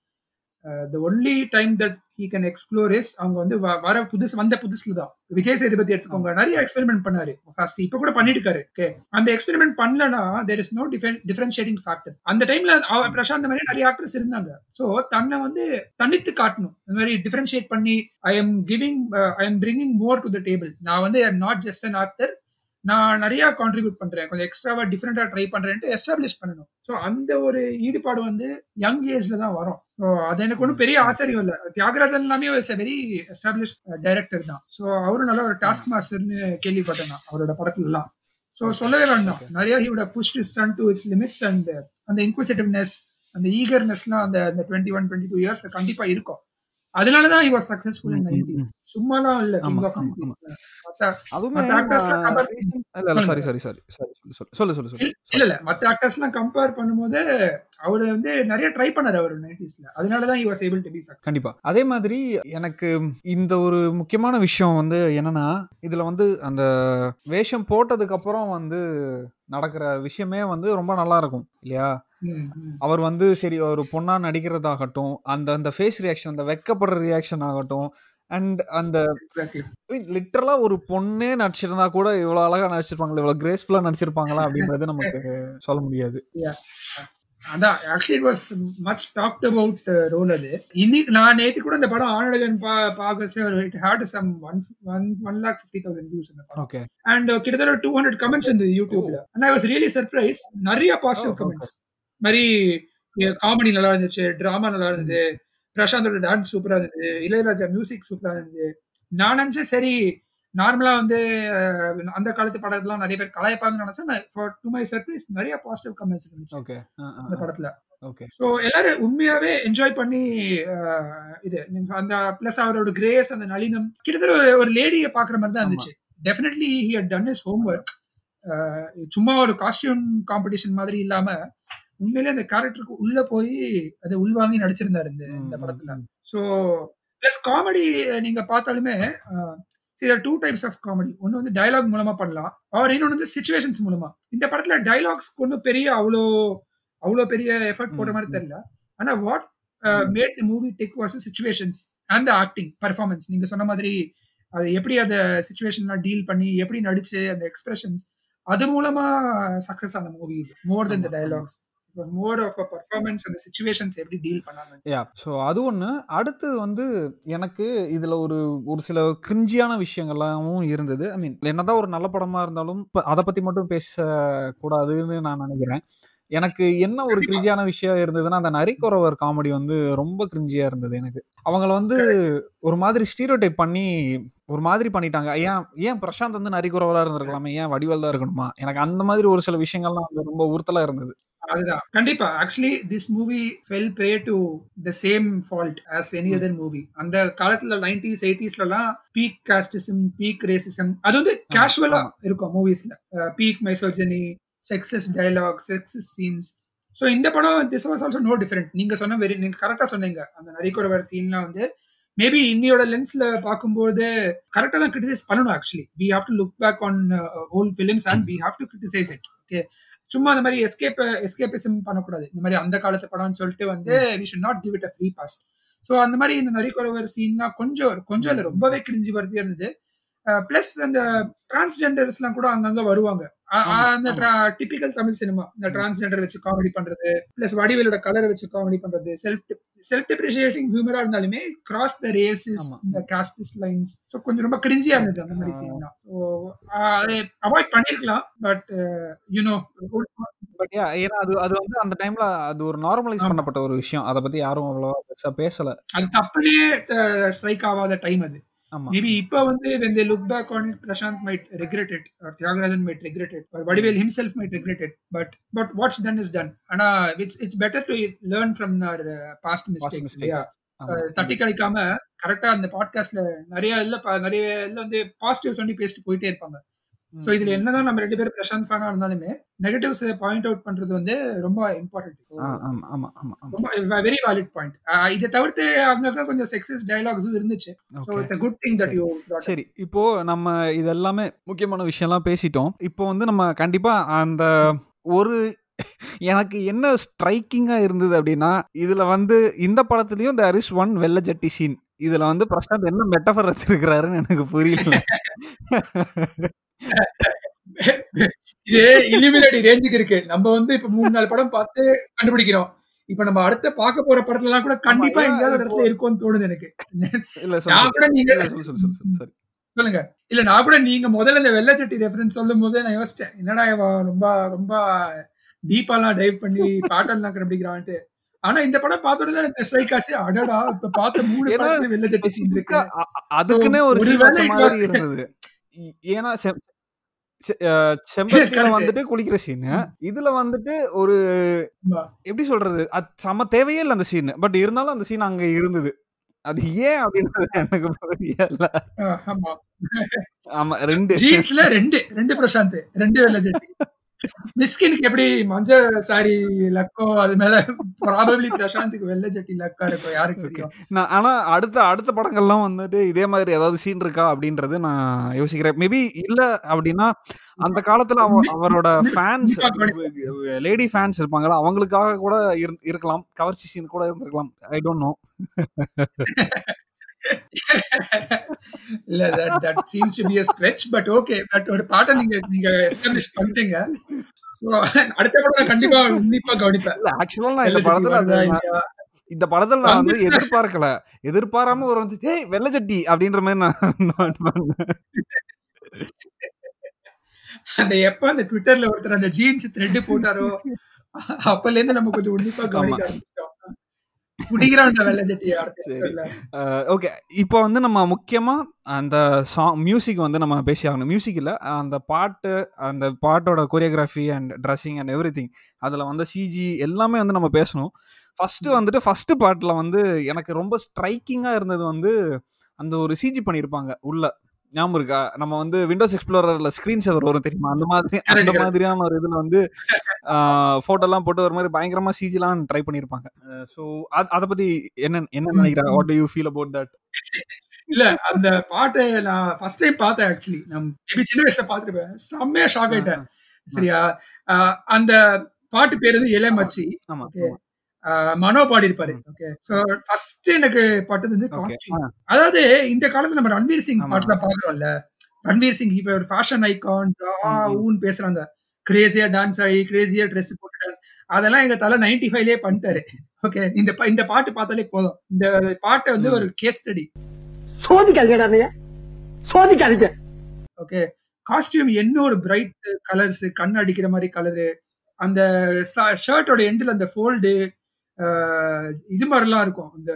the only time that he can explore is அவங்க வந்து வர புதுசு வந்த புதுசுல தான் விஜய் சேதுபதி எடுத்துக்கோங்க. நிறைய எக்ஸ்பெரிமெண்ட் பண்ணாரு. ஃபர்ஸ்ட் இப்ப கூட பண்ணிட்டு இருக்காரு ஓகே அந்த எக்ஸ்பெரிமெண்ட் பண்ணலனா there is no differentiating factor அந்த டைம்ல பிரசாந்த் மாதிரி நிறைய ஆக்டர்ஸ் இருந்தாங்க. சோ தன்னை வந்து தனித்து காட்டணும். இந்த மாதிரி டிஃபரன்ஷியேட் பண்ணி I am giving I am bringing more to the table நான் வந்து நாட் ஜஸ்ட் அன் ஆக்டர் நான் நிறைய கான்ட்ரிபியூட் பண்றேன். கொஞ்சம் எக்ஸ்ட்ராவா டிஃப்ரெண்டா ட்ரை பண்றேன்ட்டு எஸ்டாப்ளிஷ் பண்ணணும். ஸோ அந்த ஒரு ஈடுபாடு வந்து யங் ஏஜ்ல தான் வரும். ஸோ அது எனக்கு ஒன்றும் பெரிய ஆச்சரியம் இல்லை. தியாகராஜன் எல்லாமே வெரி எஸ்டாப்ளிஷ் டைரக்டர் தான். ஸோ அவரும் நல்ல ஒரு டாஸ்க் மாஸ்டர்னு கேள்விப்பட்டேன் நான் அவரோட படத்துல எல்லாம் ஸோ சொல்லவே வேண்டாம். நிறைய ஹியோட push is sun to its limits and அந்த இன்க்விசிட்டிவ்னஸ் அந்த ஈகர்னஸ்லாம் அந்த டுவெண்ட்டி ஒன் டுவெண்ட்டி டூ இயர்ஸ்ல கண்டிப்பா இருக்கும். அதனால தான் இவர் சக்சஸ்ஃபுல் இன் நைன்டி. சும்மாலாம் இல்ல. சாரி சாரி சாரி சொல்லு சொல்லு சொல்லு இல்ல இல்ல மத்த ஆக்டர்ஸ் எல்லாம் கம்பேர் பண்ணும்போது அவரு வந்து நிறைய ட்ரை பண்ணாரு அவர் நைன்டிஸ்ல அதனாலதான் to be successful. கண்டிப்பா. அதே மாதிரி எனக்கு இந்த ஒரு முக்கியமான விஷயம் வந்து என்னன்னா இதுல வந்து அந்த வேஷம் போட்டதுக்கு அப்புறம் வந்து நடக்கிற விஷயமே வந்து ரொம்ப நல்லா இருக்கும் இல்லையா. அவர் வந்து சரி ஒரு பொண்ணா நடிக்கிறதாகட்டும் அந்த அந்த ஃபேஸ் ரியாக்ஷன் அந்த வெக்கப்படுற ரியாக்ஷன் ஆகட்டும் அண்ட் அந்த. லிட்டரலா ஒரு பொண்ணே நடிச்சிருந்தா கூட இவ்வளவு அழகா நடிச்சிருப்பாங்களா இவ்வளவு கிரேஸ்ஃபுல்லா நடிச்சிருப்பாங்களா அப்படின்றது நமக்கு சொல்ல முடியாது. அதான் actually it was much talked about role அது. இன்னைக்கு நான் நேத்து கூட இந்த படம் ஆனழகன் பா பார்க்க it had some one one one lakh fifty thousand views இந்த படம். ஓகே அண்ட் கிட்டத்தட்ட டூ ஹண்ட்ரட் கமெண்ட்ஸ் இருந்தது யூடியூப்ல and I was really surprise நிறைய பாசிட்டிவ் கமெண்ட்ஸ் மாதிரி காமெடி நல்லா இருந்துச்சு டிராமா நல்லா இருந்தது. பிரசாந்தோட டான்ஸ் சூப்பரா இருந்தது. இளையராஜா மியூசிக் சூப்பரா இருந்தது. நான் நினைச்சேன் சரி நார்மலா வந்து அந்த காலத்து படத்தெல்லாம் நிறைய பேர் கலாய்ப்பாங்கன்னு நினைச்சேன். ஃபார் டு மை சர்ப்ரைஸ் நிறைய பாசிட்டிவ் கமெண்ட்ஸ் இருந்துச்சு ஓகே அந்த படத்துல. ஓகே ஸோ எல்லாரும் உண்மையாவே என்ஜாய் பண்ணி இது அந்த பிளஸ் அவரோட கிரேஸ் அந்த நளினம் கிட்டத்தட்ட ஒரு ஒரு லேடியை பாக்குற மாதிரி தான் இருந்துச்சு. Definitely he had done his homework சும்மா ஒரு காஸ்டியூம் காம்படிஷன் மாதிரி இல்லாம உண்மையிலே அந்த கேரக்டருக்கு உள்ள போய் அதை உள்வாங்கி நடிச்சிருந்தாரு இந்த இந்த படத்துல. ஸோ பிளஸ் காமெடி நீங்க பார்த்தாலுமே சில டூ டைப்ஸ் ஆஃப் காமெடி ஒன்று வந்து டயலாக் மூலமா பண்ணலாம். அவர் இன்னொன்று வந்து சுச்சுவேஷன்ஸ் மூலமா. இந்த படத்துல டைலாக்ஸ் ஒன்றும் பெரிய அவ்வளோ அவ்வளோ பெரிய எஃபர்ட் போடுற மாதிரி. தெரியல. ஆனா what made the movie tick was situations and acting performance நீங்க சொன்ன மாதிரி அது எப்படி அந்த சுச்சுவேஷன்லாம் டீல் பண்ணி எப்படி நடிச்சு அந்த எக்ஸ்பிரஷன்ஸ் அது மூலமா சக்சஸ் ஆன movie more than the. Dialogues more of a performance அந்த சுச்சுவேஷன்ஸ் எப்படி டீல் பண்ணாங்க யா ஸோ அது ஒன்று அடுத்து வந்து எனக்கு இதில் ஒரு ஒரு சில கிரிஞ்சியான விஷயங்கள்லாமும் இருந்தது. ஐ மீன் என்னதான் ஒரு நல்ல படமாக இருந்தாலும் அதை பற்றி மட்டும் பேசக்கூடாதுன்னு நான் நினைக்கிறேன். எனக்கு என்ன ஒரு. கிரிஞ்சியான விஷயம் இருந்ததுன்னா அந்த நரிக்குறவர் காமெடி வந்து ரொம்ப கிரிஞ்சியா இருந்தது எனக்கு. அவங்கள வந்து ஒரு மாதிரி ஸ்டீரியோ டைப் பண்ணி ஒரு மாதிரி பண்ணிட்டாங்க. ஏன் ஏன் பிரசாந்த் வந்து நரிக்குறவரா இருந்திருக்கலாமே? ஏன் வடிவல் தான் இருக்கணுமா? எனக்கு அந்த மாதிரி ஒரு சில விஷயங்கள்லாம் வந்து ரொம்ப உறுத்தலா இருந்தது. அதுதான். கண்டிப்பா. Actually this movie fell prey to the same fault as any. Other movie அந்த காலத்துல நைன்டிஸ் எயிட்டிஸ்லாம் பீக் காஸ்டிசம் பீக் ரேசிசம் அது வந்து கேஷுவலா. இருக்கும் மூவிஸ்ல peak misogyny sexist dialogue sexist scenes so இந்த படம் this was also no different நீங்க சொன்ன வெரி நீங்க கரெக்டா சொன்னீங்க. அந்த நரிக்குறவர் சீன்லாம் வந்து மேபி இன்னியோட லென்ஸ்ல பார்க்கும்போது கரெக்டா தான் கிரிட்டிசைஸ் பண்ணணும் actually we have to look back on old films and we have to criticise it okay சும்மா அந்த மாதிரி எஸ்கேப் எஸ்கேபிசம் பண்ணக்கூடாது. இந்த மாதிரி அந்த காலத்து படம்னு சொல்லிட்டு வந்து we should not give it a free pass so அந்த மாதிரி இந்த நரிக்குறவர் சீன்லாம் கொஞ்சம் கொஞ்சம் இல்லை ரொம்பவே கிரிஞ்சு வருது இருந்தது. பிளஸ் அந்த டிரான்ஸ்ஜெண்டர்ஸ்லாம் கூட அங்கங்க வருவாங்க. அந்த டிபிக்கல் தமிழ் சினிமா இந்த டிரான்ஸ்ஜெண்டர் வச்சு காமெடி பண்றது பிளஸ் வடிவேலோட கலரை வச்சு காமெடி பண்றது செல்ஃப் செல்ஃப் டிப்ரிஷியேட்டிங் ஹியூமரா இருந்தாலுமே கிராஸ் த ரேசஸ். இந்த காஸ்டிஸ் லைன்ஸ் ஸோ கொஞ்சம் ரொம்ப கிரிஞ்சியா இருந்தது அந்த மாதிரி. சீன் தான். அதை அவாய்ட் பண்ணிருக்கலாம் பட் யூனோ பட் ஏன்னா அது அது வந்து அந்த டைம்ல அது ஒரு நார்மலைஸ். பண்ணப்பட்ட ஒரு விஷயம். அதை பத்தி யாரும் அவ்வளவா பேசல. அது தப்புலயே ஸ்ட்ரைக் ஆகாத டைம் அது. மேபி இப்ப வந்து when they look back on it Prashanth might regret it or Thiagarajan might regret it or Vadivel himself might regret it but but what's done is done ஆனா it's it's better to learn from our uh, past mistakes mistakes. இல்லையா தட்டி கழிக்காம கரெக்டா அந்த பாட்காஸ்ட்ல நிறைய இல்ல நிறைய இதுல வந்து பாசிட்டிவ்ஸ் வந்து பேசிட்டு போயிட்டே இருப்பாங்க சோ இதுல என்னதான் நம்ம ரெண்டு பேரும் பிரசாந்த் ஃபேனா இருந்தாலுமே நெகட்டிவ்ஸ் பாயிண்ட் அவுட் பண்றது வந்து ரொம்ப இம்பார்ட்டன்ட் வெரி வேலிட் பாயிண்ட் இதை தவிர்த்து அங்கங்க கொஞ்சம் செக்ஸஸ் டயலாக்ஸும் இருந்துச்சு. So good thing that you சரி. இப்போ நம்ம இதெல்லாமே முக்கியமான விஷயம்லாம் பேசிட்டோம். இப்போ வந்து நம்ம கண்டிப்பா அந்த ஒரு எனக்கு என்ன ஸ்ட்ரைக்கிங்கா இருந்தது அப்படின்னா இதுல வந்து இந்த படத்துலயும் தேர் இஸ் ஒன் வெள்ள ஜட்டி சீன் இதுல வந்து பிரசாந்த் என்ன மெட்டஃபர் வச்சிருக்கிறாருன்னு எனக்கு புரியல. இது இலிமினேட்டி ரேஞ்சுக்கு இருக்கு. நம்ம வந்து இப்ப மூணு நாலு படம் பார்த்து கண்டுபிடிக்கிறோம். இப்ப நம்ம அடுத்த பார்க்க போற படத்துல எல்லாம் கூட கண்டிப்பா ஆமா, எங்கேயாவது ஒரு இப்போ- இடத்துல இருக்கும்னு தோணுது எனக்கு. இல்ல நான் சொல்லு கூட நீங்க இல்ல, சொல்லு சொல்லு சொல்லு சொல்லு சரி. சொல்லுங்க. இல்ல நான் கூட நீங்க முதல்ல இந்த வெள்ளச்சட்டி ரெஃபரன்ஸ் சொல்லும் போது நான் யோசிச்சேன். என்னடா இவன் ரொம்ப ரொம்ப டீப்பாலாம் டைவ் பண்ணி பாட்டெல்லாம் கண்டுபிடிக்கிறான்ட்டு. ஆனா இந்த படம் பார்த்த உடனே எனக்கு ஸ்ட்ரைக் ஆச்சு. அடடா இப்ப பார்த்த மூணு ஏன்னா, படத்துல வெள்ளச்சட்டி சீன் இருக்கு அ- அதுக்குன்னே ஒரு சீன் மாதிரி இருந்தது. ஏன்னா செம்- செ- அஹ் செம்பருத்தியில Correct. வந்துட்டு குளிக்கிற சீன். இதுல வந்துட்டு ஒரு. எப்படி சொல்றது? அது செம தேவையே இல்லை அந்த சீன். பட் இருந்தாலும் அந்த சீன் அங்க இருந்தது. அது ஏன் அப்படின்றது எனக்கு புரியல. ஆமா. ரெண்டு. ஜீன்ஸ்ல ரெண்டு. ரெண்டு பிரசாந்த். ரெண்டு வெள்ளச்சட்டி மிஸ்கினுக்கு எப்படி மஞ்சள் சாரி லக்கோ அது மேல ப்ராபப்ளி பிரசாந்துக்கு வெள்ளை சட்டி லக்கா இருக்கும் யாருக்கு நான் ஆனா அடுத்த அடுத்த படங்கள்லாம் வந்துட்டு இதே மாதிரி ஏதாவது சீன் இருக்கா அப்படின்றது நான் யோசிக்கிறேன். மேபி இல்ல அப்படின்னா அந்த காலத்துல அவ- அவரோட ஃபேன்ஸ் லேடி ஃபேன்ஸ் இருப்பாங்கல்ல அவங்களுக்காக கூட இரு- இருக்கலாம். கவர்ச்சி சீன் கூட இருந்திருக்கலாம். ஐ டோன்ட் நோ இல்ல that that seems to be a stretch but okay but ஒரு பாட்டை நீங்க நீங்க எஸ்டாப்லிஷ் பண்ணிட்டீங்க. சோ அடுத்த படம் கண்டிப்பா உன்னிப்பா கவனிப்பேன். இல்ல ஆக்சுவலா நான் இந்த படத்துல இல்லையா? இந்த படத்துல நான் வந்து எதிர்பார்க்கல. எதிர்பாராம ஒரு வந்து ஏய் வெள்ளை சட்டி அப்படின்ற மாதிரி நான். அந்த எப்ப அந்த ட்விட்டர்ல ஒருத்தர் அந்த ஜீன்ஸ் த்ரெட் போட்டாரோ அப்பல இருந்து நம்ம கொஞ்சம் உன்னிப்பா கவனிக்க ஆரம்பிச்சிட்டோம் குடிக்கிறான் அந்த வெள்ளை சட்டியை சரி. ஓகே இப்போ வந்து நம்ம முக்கியமா அந்த சாங் மியூசிக் வந்து நம்ம பேசி ஆகணும். மியூசிக் இல்ல அந்த பாட்டு அந்த பாட்டோட choreography and dressing and everything அதில் வந்து சிஜி எல்லாமே வந்து நம்ம பேசணும். ஃபர்ஸ்ட் வந்துட்டு ஃபர்ஸ்ட் பாட்டில் வந்து எனக்கு ரொம்ப ஸ்ட்ரைக்கிங்காக இருந்தது வந்து அந்த ஒரு சிஜி பண்ணியிருப்பாங்க உள்ள. ஞாபகம் இருக்கா? நம்ம வந்து விண்டோஸ் எக்ஸ்ப்ளோரர்ல ஸ்க்ரீன் சேவர் வரும் தெரியுமா? அந்த மாதிரி அந்த. மாதிரியான ஒரு இதுல வந்து போட்டோலாம் போட்டு ஒரு மாதிரி பயங்கரமா சிஜிலாம் ட்ரை பண்ணியிருப்பாங்க ஸோ அதை பத்தி என்ன என்ன ம். What do you feel about that இல்ல அந்த பாட்டை நான் ஃபர்ஸ்ட் டைம் பார்த்தேன் ஆக்சுவலி நான் மேபி சின்ன வயசுல பார்த்துருப்பேன். செம்மையா ஷாக் ஆயிட்டேன். சரியா? ஆஹ் அந்த பாட்டு பேர் வந்து இளமச்சி. ஆமா. மனோ பாடி இருப்பாரு ஓகே. சோ ஃபர்ஸ்ட் எனக்கு பாட்டது வந்து காஸ்டியூம். அதாவது இந்த காலத்துல நம்ம ரன்வீர் சிங். பாட்டுல பாக்குறோம்ல ரன்வீர் சிங் இப்ப ஒரு ஃபேஷன் ஐகான். ஊன்னு பேசுறாங்க கிரேசியா டான்ஸ் ஆகி கிரேசியா ட்ரெஸ் போட்டு டான்ஸ் அதெல்லாம் எங்க தலை நைன்டி ஃபைவ்லயே பண்ணிட்டாரு. ஓகே. இந்த பா- இந்த பாட்டு பார்த்தாலே போதும். இந்த பாட்டை வந்து. ஒரு கேஸ் ஸ்டடி சோதிக்காதீங்க ஓகே. காஸ்டியூம் என்ன ஒரு பிரைட் கலர்ஸ் கண் அடிக்கிற மாதிரி கலரு அந்த ஷர்ட்டோட எண்டில் அந்த ஃபோல்டு இது மாதிரிலாம் இருக்கும். அந்த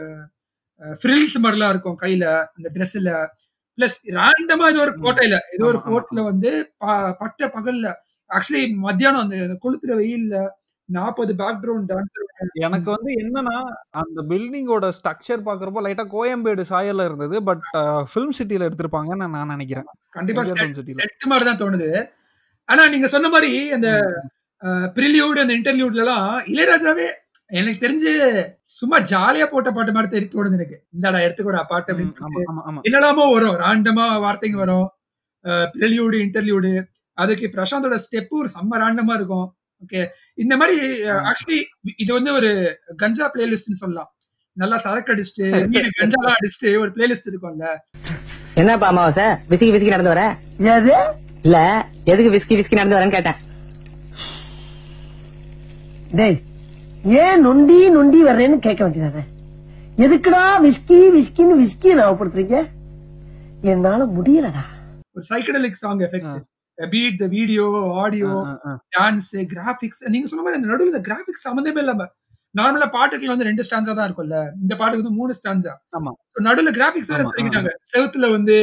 ஃப்ரில்ஸ் மாதிரிலாம் இருக்கும் கையில அந்த ட்ரெஸ்ல பிளஸ் ரேண்டமா ஏதோ ஒரு. கோட்டையில ஏதோ ஒரு ஃபோர்ட்ல வந்து பட்ட பகல்ல. ஆக்சுவலி மத்தியானம் அந்த கொளுத்துற வெயில்ல நாற்பது பேக்ரவுண்ட் டான்ஸ் எனக்கு வந்து என்னன்னா அந்த பில்டிங்கோட ஸ்ட்ரக்சர் பாக்குறப்போ லைட்டா கோயம்பேடு சாயல்ல இருந்தது பட் ஃபிலிம் சிட்டில எடுத்திருப்பாங்கன்னு நான் நினைக்கிறேன். கண்டிப்பா செட் மாதிரி தான் தோணுது. ஆனா நீங்க சொன்ன மாதிரி அந்த ப்ரிலியூட் அந்த இன்டர்வியூட்ல எல்லாம் இளையராஜாவே எனக்கு தெரிஞ்சு சும்மா ஜாலியா போட்ட பாட்டு மாதிரி தெரி தோணுது எனக்கு. இந்தாடா எடுத்துக்கூடா பாட்டு ஆமா அப்படின்னு ஆமா ஆமா என்னடாமோ வரும். ராண்டமா வார்த்தைங்க வரும். ப்ரிலியூடு இன்டர்வியூடு அதுக்கு பிரசாந்தோட ஸ்டெப்பு ஒரு செம்ம ராண்டமா இருக்கும். ஓகே இந்த மாதிரி ஆக்சுவலி இது வந்து ஒரு கஞ்சா பிளேலிஸ்ட்னு சொல்லலாம். நல்லா சரக்கு அடிச்சுட்டு வீடு கஞ்சாலாம் அடிச்சுட்டு ஒரு பிளேலிஸ்ட் இருக்கும்ல. என்னப்பா அமாவாசை? விசிக்கி விசிக்கி நடந்து வர? இல்ல எதுக்கு விஸ்கி விஸ்கி நடந்து வரேன்னு கேட்டேன். டேய் ஏன் நொண்டி நொண்டி வர்றேன்னு கேட்க வேண்டியதானே? எதுக்குடா விஸ்கி விஸ்கின்னு விஸ்கி ஞாபகப்படுத்துறீங்க என்னால முடியலடா. ஒரு psychedelic song effect beat the video audio. Dance graphics நீங்க சொன்ன மாதிரி அந்த நடுவில் இந்த கிராபிக்ஸ் சம்மந்தமே இல்லாம நார்மலா பாட்டுக்குள்ள வந்து ரெண்டு ஸ்டான்ஸா தான் இருக்கும்ல. இந்த பாட்டுக்கு வந்து மூணு ஸ்டான்ஸா ஆமா. நடுவுல கிராபிக்ஸ் வேற சொல்லிக்கிட்டாங்க செவுத்துல வந்து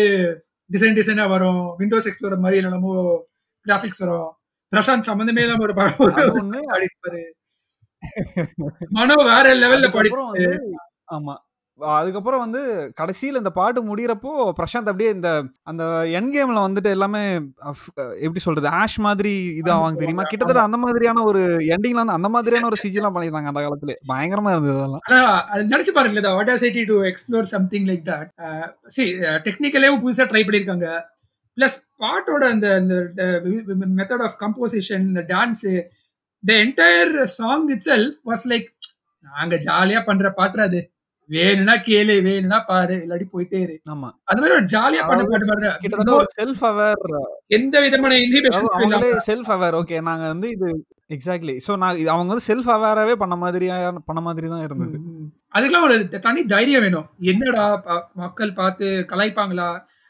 டிசைன் டிசைனா வரும். விண்டோஸ் எக்ஸ்ப்ளோர் மாதிரி என்னமோ கிராபிக்ஸ் வரும். பிரசாந்த் சம்பந்தமே இல்லாம ஒரு படம் பாடிப்பாரு மனோ வேற லெவல்ல பாடி அதுக்கப்புறம் வந்து ஆமா. அதுக்கப்புறம் வந்து கடைசியில இந்த பாட்டு முடியறப்போ பிரசாந்த் அப்படியே இந்த அந்த என் கேம்ல வந்துட்டு எல்லாமே எப்படி சொல்றது ஆஷ் மாதிரி இது ஆவாங்க தெரியுமா? கிட்டத்தட்ட அந்த மாதிரியான ஒரு எண்டிங்ல வந்து அந்த மாதிரியான ஒரு சிஜி எல்லாம் பண்ணியிருந்தாங்க அந்த காலத்துல. பயங்கரமா இருந்தது அதெல்லாம். நினைச்சு பாருங்க audacity to explore something like that C டெக்னிக்கலேயும் புதுசா ட்ரை பண்ணிருக்காங்க பிளஸ் பாட்டோட அந்த மெத்தட் ஆஃப் கம்போசிஷன் இந்த dance the entire song itself was like நாங்க ஜாலியா பண்ற பாட்டு அது. வேணும்னா கேளு வேணும்னா பாரு இல்லாட்டி போயிட்டே இரு. ஆமா. அந்த மாதிரி ஒரு ஜாலியா பண்ண பாட்டு கிட்டத்தட்ட பாருங்க ஒரு செல்ஃப் அவேர் எந்த விதமான இன்ஹிபிஷன்ஸ் அவங்களே செல்ஃப் அவேர் ஓகே நாங்க வந்து இது எக்ஸாக்ட்லி சோ நான் அவங்க வந்து செல்ஃப் அவேராவே பண்ண மாதிரியா பண்ண மாதிரி தான் இருந்தது. அதுக்கெல்லாம் ஒரு த- தனி தைரியம் வேணும். என்னடா மக்கள் பார்த்து கலாய்ப்பாங்களா?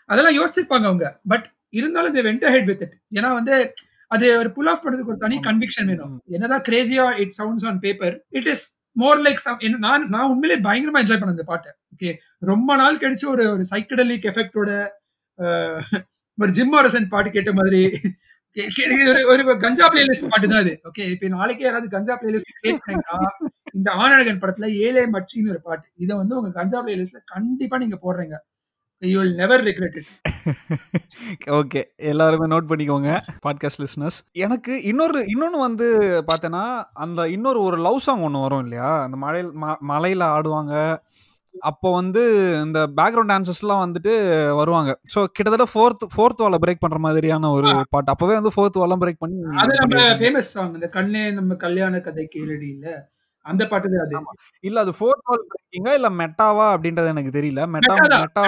அதெல்லாம் யோசிச்சிருப்பாங்க அவங்க. பட் இருந்தாலும் they went ahead with it. ஏன்னா வந்து அது ஒரு புல் ஆஃப் பண்றதுக்கு ஒரு தனி. கன்விக்ஷன் வேணும். என்னதான் Grazia it sounds on paper it is more like நான் நான் உண்மையிலே பயங்கரமா என்ஜாய் பண்ண இந்த பாட்டை. ஓகே ரொம்ப நாள் கழிச்சு ஒரு ஒரு சைக்கடலிக் எஃபெக்டோட ஒரு ஜிம் ஆரசன் பாட்டு கேட்ட மாதிரி. ஒரு கஞ்சா பிளேலிஸ்ட் பாட்டு தான் இது ஓகே இப்ப நாளைக்கே யாராவது கஞ்சா பிளேலிஸ்ட் கிரியேட் பண்ணீங்கன்னா இந்த ஆனழகன் படத்துல ஏலே மச்சின்னு ஒரு பாட்டு. இதை வந்து உங்க கஞ்சா பிளேலிஸ்ட்ல கண்டிப்பா நீங்க போடுறீங்க. You will never regret it. Okay எல்லாருமே நோட் பண்ணிக்கோங்க பாட்காஸ்ட் லிஸ்னஸ் எனக்கு இன்னொரு இன்னொன்று வந்து பார்த்தேன்னா அந்த இன்னொரு ஒரு லவ் சாங் ஒன்று வரும் இல்லையா? அந்த மழையில் ம- மலையில ஆடுவாங்க. அப்போ வந்து இந்த பேக்ரவுண்ட் டான்சஸ்லாம் வந்துட்டு வருவாங்க. ஸோ கிட்டத்தட்ட ஃபோர்த் ஃபோர்த் வாலை பிரேக் பண்ற மாதிரியான ஒரு பாட்டு. அப்பவே வந்து ஃபோர்த் வாலம் பிரேக் பண்ணி அது நம்ம பண்ணியிருக்காங்க. ஃபேமஸ் சாங் இந்த கண்ணே நம்ம கல்யாண கதை கேளடி இல்ல அந்த பாட்டு தான் அது. இல்ல அது ஃபோர்த் வால் பிரேக்கிங்கா இல்ல மெட்டாவா அப்படின்றது எனக்கு தெரியல. Meta meta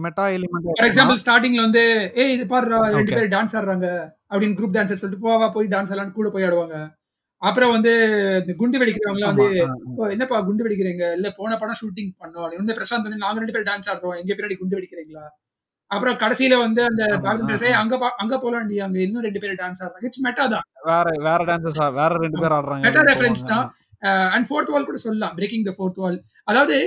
meta element for example ஸ்டார்டிங்ல வந்து ஏய் இது பாரு ரெண்டு. பேர் டான்ஸ் ஆடுறாங்க அப்படின்னு குரூப் டான்ஸர் சொல்லிட்டு போவா போய் டான்ஸ் ஆடலாம்னு கூட போய் ஆடுவாங்க. அப்புறம் வந்து இந்த குண்டு வெடிக்கிறவங்க வந்து "ஓ, என்னப்பா குண்டு வெடிக்கிறீங்க? இல்ல போன படம் ஷூட்டிங் பண்ணோம். அப்படின்னு வந்து பிரசாந்த் வந்து நாங்க ரெண்டு பேரும் டான்ஸ் ஆடுறோம். எங்க பின்னாடி குண்டு வெடிக்கிறீங்களா? அப்புறம் கடைசியில வந்து அந்த ஆமா, background ஆ, dancer, "ஏய், அங்க அங்க போலாண்டி அங்க இன்னும் ரெண்டு பேரும் டான்ஸ் ஆடுறாங்க. இட்ஸ் மெட்டா தான். வேற வேற டான்சஸ் வேற ரெண்டு பேர் ஆடுறாங்க மெட்டா ரெஃபரன்ஸ். தான். அண்ட் ஃபோர்த் வால் கூட சொல்லலாம் பிரேக்கிங் த ஃபோர்த் வால் அதாவது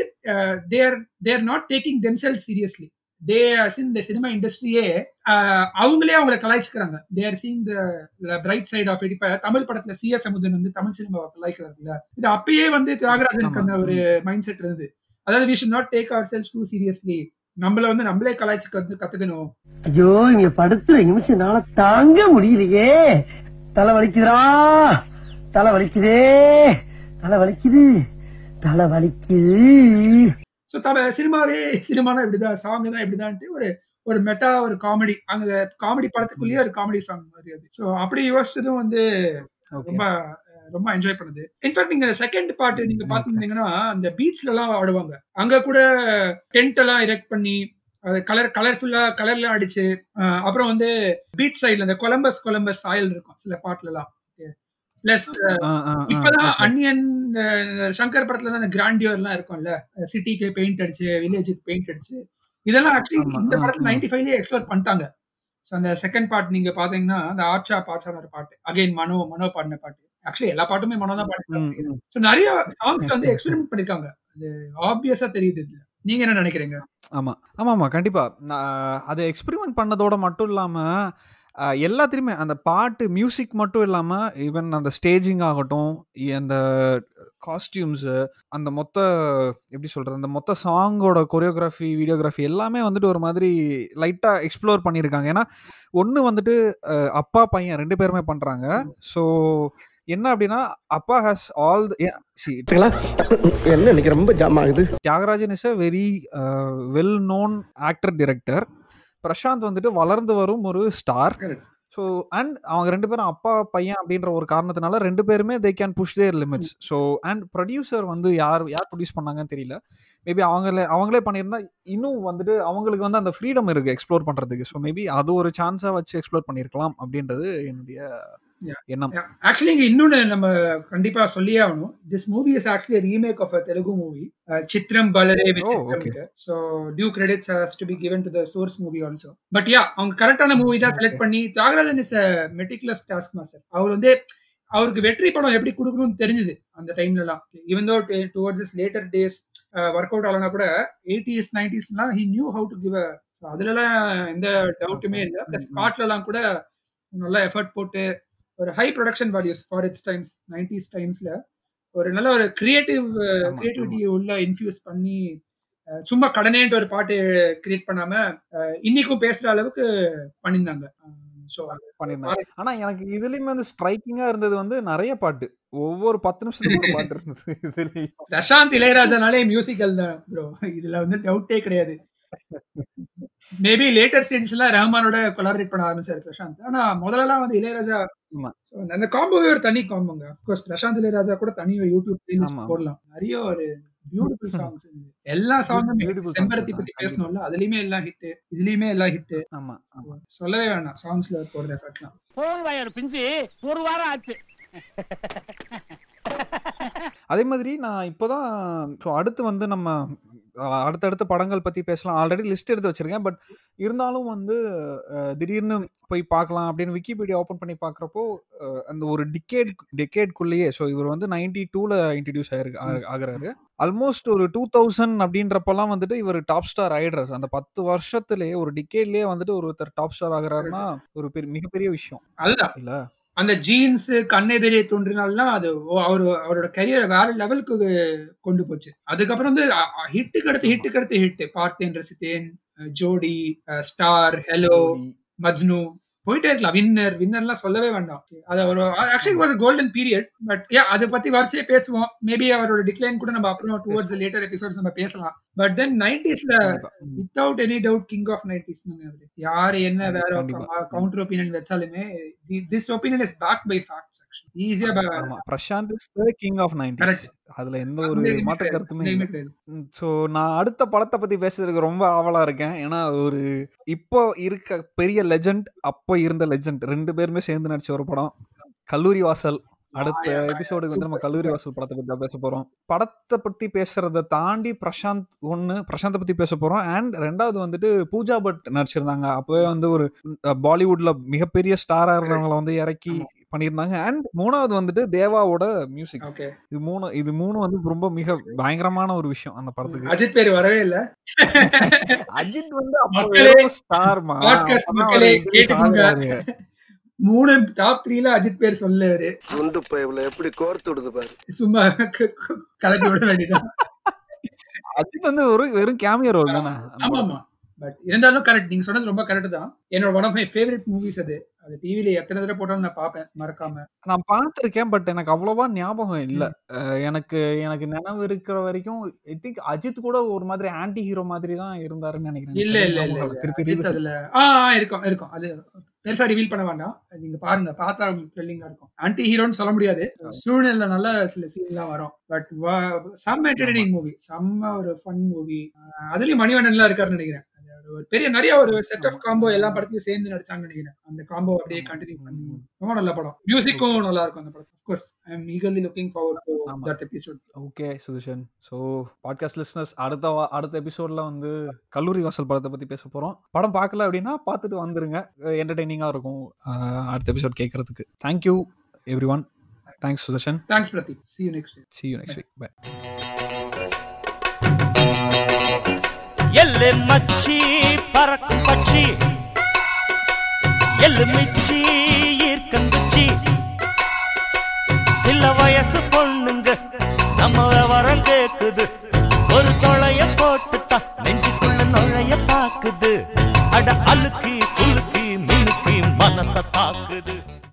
they're they're not taking themselves seriously they இந்த சினிமா இண்டஸ்ட்ரியே அவங்களே அவங்கள கலாய்ச்சிக்கிறாங்க. They're seeing the bright side of it இப்ப தமிழ் படத்துல சி எஸ் அமுதன் வந்து தமிழ் சினிமாவை கலாய்க்கிறாருல்ல. இது அப்பயே வந்து தியாகராஜனுக்கு. அந்த ஒரு மைண்ட் செட் இருந்தது. அதாவது we should not take ourselves too seriously நம்மள வந்து நம்மளே கலாய்ச்சி கத்து கத்துக்கணும். ஐயோ இங்க படுத்துற நிமிஷம் என்னால தாங்க முடியலையே. தலை வலிக்குதுடா. தலை வலிக்குதே. தலை வலிக்குது தலை வலிக்குது ஸோ தம சினிமாவே சினிமானா இப்படிதான் சாங் தான் இப்படிதான்ட்டு ஒரு ஒரு மெட்டா ஒரு காமெடி அந்த காமெடி படத்துக்குள்ளேயே ஒரு காமெடி சாங் மாதிரி அது. ஸோ அப்படி யோசிச்சதும் வந்து. ரொம்ப ரொம்ப என்ஜாய் பண்ணுது. இன்ஃபேக்ட் நீங்க செகண்ட் பாட்டு நீங்க பாத்துருந்தீங்கன்னா அந்த பீச்ல எல்லாம் ஆடுவாங்க. அங்க கூட டென்ட் எல்லாம் எரெக்ட் பண்ணி கலர் கலர்ஃபுல்லா கலர்லாம் அடிச்சு அப்புறம் வந்து பீச் சைடுல இந்த கொலம்பஸ் கொலம்பஸ் சாயல் இருக்கும் சில பாட்டுல எல்லாம் பிளஸ் இப்பதான். அன்னியன் சங்கர் படத்துல அந்த கிராண்டியர் எல்லாம் இருக்கும்ல. சிட்டிக்கு பெயிண்ட் அடிச்சு வில்லேஜுக்கு பெயிண்ட் அடிச்சு. இதெல்லாம் ஆக்சுவலி இந்த படத்துல. நைன்டி ஃபைவ்லயே எக்ஸ்ப்ளோர் பண்ணிட்டாங்க. ஸோ அந்த செகண்ட் பார்ட் நீங்க பாத்தீங்கன்னா அந்த ஆச்சா பாட்சான ஒரு பாட்டு. அகைன் மனோ மனோ பாடின பாட்டு. ஆக்சுவலி எல்லா பாட்டுமே மனோ தான் பாடிருக்காங்க. ஸோ நிறைய சாங்ஸ் வந்து எக்ஸ்பெரிமெண்ட் பண்ணிருக்காங்க. அது ஆப்வியஸா தெரியுது இதுல. நீங்க என்ன நினைக்கிறீங்க? ஆமா ஆமா ஆமா. கண்டிப்பா. அதை எக்ஸ்பெரிமெண்ட் பண்ணதோட மட்டும் இல்லாம எல்லாத்துலயுமே அந்த பாட்டு மியூசிக் மட்டும் இல்லாம ஈவன் அந்த ஸ்டேஜிங் ஆகட்டும் அந்த காஸ்டியூம்ஸ் அந்த மொத்த எப்படி சொல்றது அந்த மொத்த சாங்கோட கொரியோகிராஃபி வீடியோகிராஃபி எல்லாமே வந்துட்டு ஒரு மாதிரி லைட்டா எக்ஸ்ப்ளோர் பண்ணியிருக்காங்க ஏன்னா ஒன்று வந்துட்டு அப்பா பையன் ரெண்டு பேருமே பண்றாங்க. ஸோ என்ன அப்படின்னா அப்பா ஹாஸ் ஆல் என்ன ரொம்ப ஜாம் ஆகுது? Thiagarajan is a very well known actor director Prashanth வந்துட்டு வளர்ந்து வரும் ஒரு ஸ்டார். ஸோ அண்ட் அவங்க ரெண்டு பேரும் அப்பா பையன் அப்படின்ற ஒரு காரணத்தினால ரெண்டு பேருமே they can push their limits so and producer வந்து யார் யார் ப்ரொடியூஸ் பண்ணாங்கன்னு தெரியல மேபி அவங்களே அவங்களே பண்ணியிருந்தா இன்னும் வந்துட்டு அவங்களுக்கு வந்து அந்த ஃப்ரீடம் இருக்கு எக்ஸ்ப்ளோர் பண்றதுக்கு ஸோ மேபி அது ஒரு சான்ஸாக வச்சு எக்ஸ்ப்ளோர் பண்ணியிருக்கலாம் அப்படின்றது என்னுடைய. எண்ணம். ஆக்சுவலி இங்க இன்னொன்னு நம்ம கண்டிப்பா சொல்லியே ஆகணும். This movie is actually remake of a Telugu movie Chitram Bhalare. So due credits has to be given to the source movie also but yeah அவங்க கரெக்டான மூவி தான் செலக்ட் பண்ணி Thiagarajan is a meticulous task master அவர் வந்து அவருக்கு வெற்றி படம் எப்படி கொடுக்கணும்னு தெரிஞ்சுது அந்த டைம்ல எல்லாம். Even though towards later days work out ஆகலனா கூட eighties நைன்டிஸ்லாம் he knew how to give அதுலலாம் எந்த டவுட்டுமே இல்லை. பாட்டுல எல்லாம் கூட நல்லா எஃபர்ட் போட்டு ஒரு high production values for its times nineties டைம்ஸ்ல ஒரு நல்ல ஒரு கிரியேட்டிவ் கிரியேட்டிவிட்டி உள்ள இன்ஃபியூஸ் பண்ணி அஹ், சும்மா கடனேன்ட்டு ஒரு பாட்டு கிரியேட் பண்ணாம அஹ், இன்னைக்கும் பேசுற அளவுக்கு பண்ணியிருந்தாங்க. பண்ணியிருந்தாங்க. ஆனா எனக்கு இதுலயுமே வந்து ஸ்ட்ரைக்கிங்கா இருந்தது வந்து நிறைய பாட்டு. ஒவ்வொரு பத்து நிமிஷத்துக்கு ஒரு பாட்டு இருந்தது இதுலயும். பிரசாந்த் இளையராஜானாலே மியூசிக்கல் தான் ப்ரோ இதுல வந்து டவுட்டே கிடையாது. மேபி லேட்டர் ஸ்டேஜ்ல ரஹ்மானோட கொலாபரேட் பண்ண ஆரம்பிச்சாரு பிரசாந்த். ஆனா முதல்லலாம் வந்து இளையராஜா அந்த காம்போவே ஒரு தனி காம்போங்க அப்கோர்ஸ் பிரசாந்த் இளையராஜா கூட தனி ஒரு யூடியூப். போடலாம். நிறைய ஒரு பியூட்டிஃுல் சாங்ஸ் எல்லா சாங்குமே Beautiful songs செம்பருத்தி பத்தி. பேசணும்ல அதுலயுமே எல்லாம் ஹிட் இதுலயுமே எல்லாம் ஹிட் ஆமா. ஆமா சொல்லவே வேணாம். சாங்ஸ்ல போடுற எஃபர்ட்லாம் போன் வயர் பிஞ்சு. ஒரு வாரம் ஆச்சு. அதே மாதிரி நான் இப்போதான் ஸோ அடுத்து வந்து நம்ம அடுத்தடுத்த படங்கள் பத்தி பேசலாம். ஆல்ரெடி லிஸ்ட் எடுத்து வச்சிருக்கேன். பட் இருந்தாலும் வந்து திடீர்னு போய் பார்க்கலாம் அப்படின்னு விக்கிபீடியா ஓப்பன் பண்ணி பார்க்குறப்போ அந்த ஒரு டிகேட் டெக்கேட்குள்ளேயே ஸோ இவர் வந்து நைன்டி டூவில் இன்ட்ரடியூஸ் ஆயிருக்கு ஆகுறாரு. ஆல்மோஸ்ட் ஒரு டூ தௌசண்ட் அப்படின்றப்பெல்லாம் வந்துட்டு இவர் டாப் ஸ்டார் ஆயிடுறாரு. அந்த பத்து வருஷத்துலேயே ஒரு டிகேட்லேயே வந்துட்டு ஒருத்தர் டாப் ஸ்டார் ஆகுறாருன்னா ஒரு பெரிய மிகப்பெரிய விஷயம். இல்ல? அந்த ஜீன்ஸ் கண்ணெதிரே தோன்றினால்னா அது அவரு அவரோட கரியரை வேற லெவலுக்கு கொண்டு போச்சு அதுக்கப்புறம் வந்து ஹிட்டுக்கு அடுத்து ஹிட்டுக்கு அடுத்து ஹிட் பார்த்தேன் ரசித்தேன் ஜோடி ஸ்டார் ஹலோ. மஜ்னு போயிட்டே இருக்கலாம் வின்னர் வின்னர்லாம் சொல்லவே வேண்டாம் அது ஒரு actually was golden period but ஏ அதை பத்தி வரிசையே பேசுவோம் மேபி அவரோட டிக்ளைன் கூட நம்ம அப்புறம் டுவர்ட்ஸ் லேட்டர் எபிசோட்ஸ் நம்ம பேசலாம் பட் தென் நைன்டிஸ்ல. ம். Without any doubt king of nineties யாரு என்ன வேற. கவுண்டர் ஒப்பீனியன் வச்சாலுமே this opinion is back by facts actually ஈஸியா Prashanth king of ninety Correct. அதுல எந்த ஒரு மாற்று கருத்துமே ஸோ நான் அடுத்த படத்தை பத்தி பேசுறதுக்கு ரொம்ப ஆவலா இருக்கேன். ஏன்னா ஒரு இப்போ இருக்க பெரிய லெஜண்ட் அப்போ இருந்த லெஜண்ட் ரெண்டு பேருமே சேர்ந்து நடிச்ச ஒரு படம். கல்லூரி வாசல். அடுத்த எபிசோடுக்கு வந்து நம்ம கல்லூரி. வாசல் படத்தை பத்தி பேச போறோம். படத்தை பத்தி பேசுறத தாண்டி பிரசாந்த் ஒன்னு பிரசாந்தை பத்தி பேச போறோம். அண்ட் ரெண்டாவது வந்துட்டு பூஜா பட் நடிச்சிருந்தாங்க. அப்பவே வந்து ஒரு பாலிவுட்ல மிகப்பெரிய ஸ்டாரா இருந்தவங்களை வந்து இறக்கி பண்ணியிருந்தாங்க. அண்ட் மூணாவது வந்துட்டு தேவாவோட மியூசிக் ஓகே இது மூணு இது மூணு வந்து ரொம்ப மிக பயங்கரமான ஒரு விஷயம் அந்த படத்துக்கு. அஜித் பேர் வரவே இல்ல. அஜித் வந்து மக்களே, ஸ்டார்மா. மூணு டாப் த்ரீல அஜித் பேர் சொல்லு குண்டு பைப்ல எப்படி கோர்த்து விடுது பாரு. சும்மா கலக்கி விட வேண்டியதான் அஜித் வந்து ஒரு வெறும் கேமியோ ரோல் தானே. ஆமா பட் இருந்தாலும் கரெக்ட் நீங்க சொன்னது ரொம்ப கரெக்ட் தான். என்னோட one of my favourite movies அது. அது டிவில எத்தனை தடவை போட்டாலும் நான் பார்ப்பேன் மறக்காம. நான் பார்த்திருக்கேன் பட் எனக்கு அவ்வளவா ஞாபகம் இல்ல. எனக்கு எனக்கு நினைவு இருக்கிற வரைக்கும் ஐ திங்க் அஜித் கூட ஒரு மாதிரி ஆன்டி ஹீரோ மாதிரி தான் இருந்தாருன்னு நினைக்கிறேன். இல்ல இல்ல இல்ல அதுல ஆ இருக்கும் இருக்கும். அது பெருசா ரிவீல் பண்ண வேண்டாம். நீங்க பாருங்க பார்த்தா உங்களுக்கு த்ரில்லிங்கா இருக்கும். ஆன்டி ஹீரோன்னு சொல்ல முடியாது. சூழ்நிலை நல்ல சில சீன்லாம் வரும். பட் செம்ம என்டர்டெய்னிங் மூவி செம்ம ஒரு ஃபன் மூவி அதுலயும் மணிவண்ணன்லாம் இருக்காருன்னு நினைக்கிறேன். ஒரு பெரிய நிறைய ஒரு செட் ஆஃப் காம்போ எல்லா படத்தையும் சேர்ந்து நடிச்சாங்கன்னு நினைக்கிறேன். அந்த காம்போ அப்படியே கண்டினியூ பண்ணி. ரொம்ப நல்ல படம். மியூசிக்கும் நல்லா இருக்கும் அந்த படம். Of course I am eagerly looking forward to. That episode okay Sudarshan so podcast listeners அடுத்த அடுத்த எபிசோட்ல வந்து கல்லூரி வாசல் படத்தை பத்தி பேச போறோம். படம் பார்க்கல அப்படின்னா பார்த்துட்டு வந்துருங்க. என்டர்டைனிங்கா இருக்கும். அடுத்த எபிசோட் கேட்கறதுக்கு thank you everyone thanks Sudarshan thanks Pradeep see you next week. See you next week bye எல்லு மச்சி பறக்கும் பச்சி. எள்ளு மிச்சி ஈர்க்கும் ஈர்க்கந்துச்சி சில வயசு பொண்ணுங்க நம்ம வரம் கேக்குது. ஒரு தொலைய